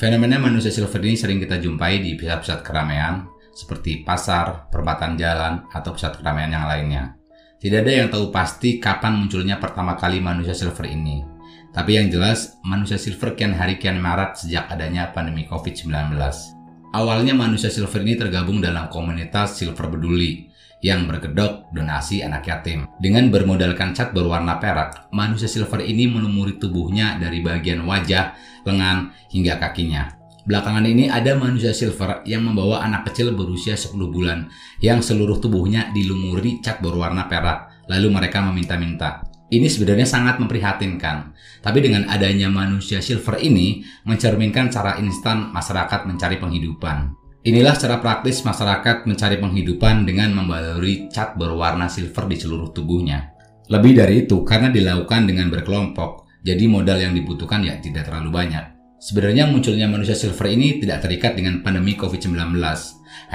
Fenomena manusia silver ini sering kita jumpai di pusat-pusat keramaian, seperti pasar, perempatan jalan, atau pusat keramaian yang lainnya. Tidak ada yang tahu pasti kapan munculnya pertama kali manusia silver ini. Tapi yang jelas, manusia silver kian hari kian marak sejak adanya pandemi COVID-19. Awalnya manusia silver ini tergabung dalam komunitas silver peduli yang berkedok donasi anak yatim. Dengan bermodalkan cat berwarna perak, manusia silver ini melumuri tubuhnya dari bagian wajah, lengan, hingga kakinya. Belakangan ini ada manusia silver yang membawa anak kecil berusia 10 bulan yang seluruh tubuhnya dilumuri cat berwarna perak, lalu mereka meminta-minta. Ini sebenarnya sangat memprihatinkan. Tapi dengan adanya manusia silver ini mencerminkan cara instan masyarakat mencari penghidupan. Inilah cara praktis masyarakat mencari penghidupan dengan membaluri cat berwarna silver di seluruh tubuhnya. Lebih dari itu, karena dilakukan dengan berkelompok, jadi modal yang dibutuhkan ya tidak terlalu banyak. Sebenarnya munculnya manusia silver ini tidak terikat dengan pandemi COVID-19.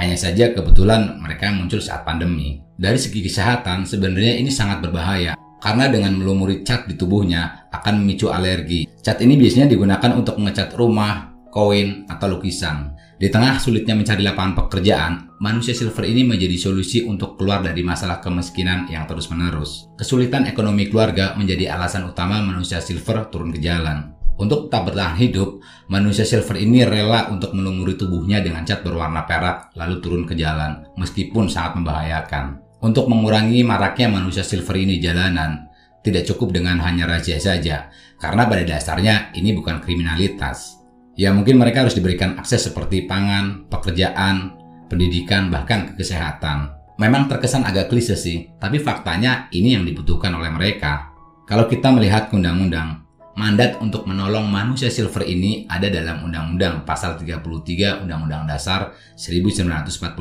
Hanya saja kebetulan mereka muncul saat pandemi. Dari segi kesehatan, sebenarnya ini sangat berbahaya karena dengan melumuri cat di tubuhnya akan memicu alergi. Cat ini biasanya digunakan untuk mengecat rumah, koin, atau lukisan. Di tengah sulitnya mencari lapangan pekerjaan, manusia silver ini menjadi solusi untuk keluar dari masalah kemiskinan yang terus-menerus. Kesulitan ekonomi keluarga menjadi alasan utama manusia silver turun ke jalan. Untuk tetap bertahan hidup, manusia silver ini rela untuk melumuri tubuhnya dengan cat berwarna perak lalu turun ke jalan, meskipun sangat membahayakan. Untuk mengurangi maraknya manusia silver ini jalanan, tidak cukup dengan hanya razia saja, karena pada dasarnya ini bukan kriminalitas. Ya mungkin mereka harus diberikan akses seperti pangan, pekerjaan, pendidikan, bahkan kesehatan. Memang terkesan agak klise sih, tapi faktanya ini yang dibutuhkan oleh mereka. Kalau kita melihat undang-undang, mandat untuk menolong manusia silver ini ada dalam Undang-Undang Pasal 33 Undang-Undang Dasar 1945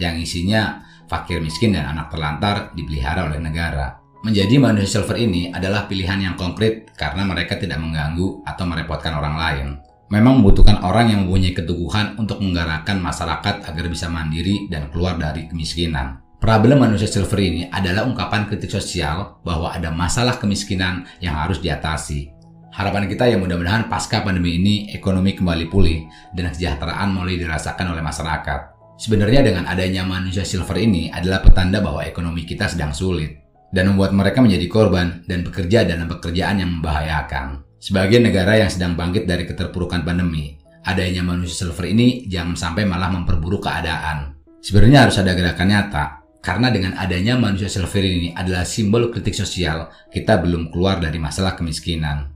yang isinya fakir miskin dan anak terlantar dipelihara oleh negara. Menjadi manusia silver ini adalah pilihan yang konkret karena mereka tidak mengganggu atau merepotkan orang lain memang membutuhkan orang yang mempunyai keteguhan untuk menggerakkan masyarakat agar bisa mandiri dan keluar dari kemiskinan. Problem manusia silver ini adalah ungkapan kritik sosial bahwa ada masalah kemiskinan yang harus diatasi. Harapan kita ya mudah-mudahan pasca pandemi ini ekonomi kembali pulih dan kesejahteraan mulai dirasakan oleh masyarakat. Sebenarnya dengan adanya manusia silver ini adalah petanda bahwa ekonomi kita sedang sulit dan membuat mereka menjadi korban dan bekerja dalam pekerjaan yang membahayakan. Sebagai negara yang sedang bangkit dari keterpurukan pandemi, adanya manusia silver ini jangan sampai malah memperburuk keadaan. Sebenarnya harus ada gerakan nyata, karena dengan adanya manusia silver ini adalah simbol kritik sosial, kita belum keluar dari masalah kemiskinan.